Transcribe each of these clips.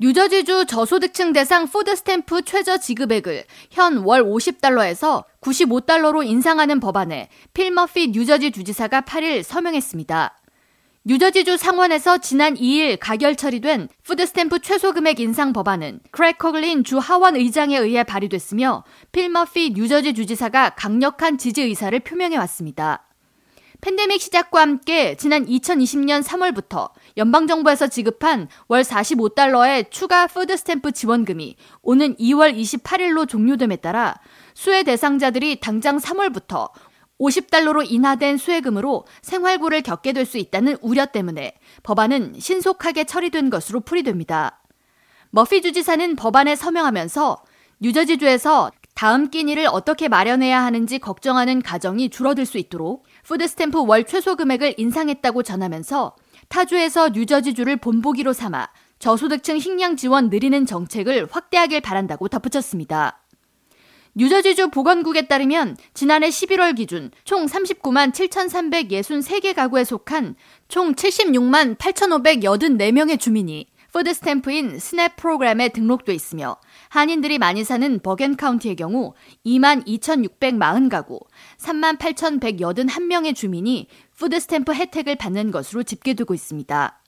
뉴저지주 저소득층 대상 푸드 스탬프 최저 지급액을 현 월 50달러에서 95달러로 인상하는 법안에 필 머피 뉴저지 주지사가 8일 서명했습니다. 뉴저지주 상원에서 지난 2일 가결 처리된 푸드스탬프 최소금액 인상 법안은 크레이그 커글린 주 하원 의장에 의해 발의됐으며 필 머피 뉴저지 주지사가 강력한 지지 의사를 표명해 왔습니다. 팬데믹 시작과 함께 지난 2020년 3월부터 연방정부에서 지급한 월 45달러의 추가 푸드스탬프 지원금이 오는 2월 28일로 종료됨에 따라 수혜 대상자들이 당장 3월부터 50달러로 인하된 수혜금으로 생활고를 겪게 될 수 있다는 우려 때문에 법안은 신속하게 처리된 것으로 풀이됩니다. 머피 주지사는 법안에 서명하면서 뉴저지주에서 다음 끼니를 어떻게 마련해야 하는지 걱정하는 가정이 줄어들 수 있도록 푸드스탬프 월 최소 금액을 인상했다고 전하면서 타주에서 뉴저지주를 본보기로 삼아 저소득층 식량 지원 늘리는 정책을 확대하길 바란다고 덧붙였습니다. 뉴저지주 보건국에 따르면 지난해 11월 기준 총 39만 7,363개 가구에 속한 총 76만 8,584명의 주민이 푸드 스탬프인 SNAP 프로그램에 등록돼 있으며 한인들이 많이 사는 버겐 카운티의 경우 2만 2,640 가구, 3만 8,181명의 주민이 푸드 스탬프 혜택을 받는 것으로 집계되고 있습니다.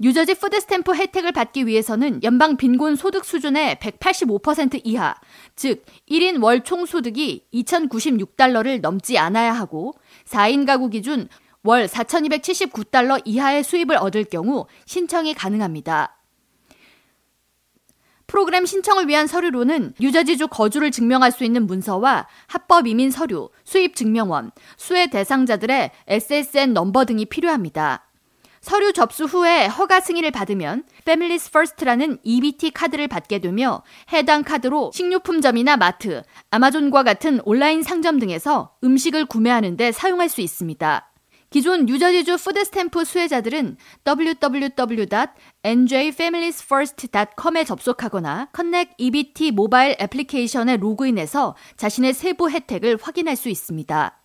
뉴저지 푸드 스탬프 혜택을 받기 위해서는 연방 빈곤 소득 수준의 185% 이하, 즉 1인 월 총소득이 2,096달러를 넘지 않아야 하고 4인 가구 기준 월 4,279달러 이하의 수입을 얻을 경우 신청이 가능합니다. 프로그램 신청을 위한 서류로는 뉴저지주 거주를 증명할 수 있는 문서와 합법 이민 서류, 수입 증명원, 수혜 대상자들의 SSN 넘버 등이 필요합니다. 서류 접수 후에 허가 승인을 받으면 Families First라는 EBT 카드를 받게 되며 해당 카드로 식료품점이나 마트, 아마존과 같은 온라인 상점 등에서 음식을 구매하는 데 사용할 수 있습니다. 기존 뉴저지주 푸드스탬프 수혜자들은 www.njfamiliesfirst.com에 접속하거나 Connect EBT 모바일 애플리케이션에 로그인해서 자신의 세부 혜택을 확인할 수 있습니다.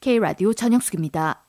K라디오 전영숙입니다.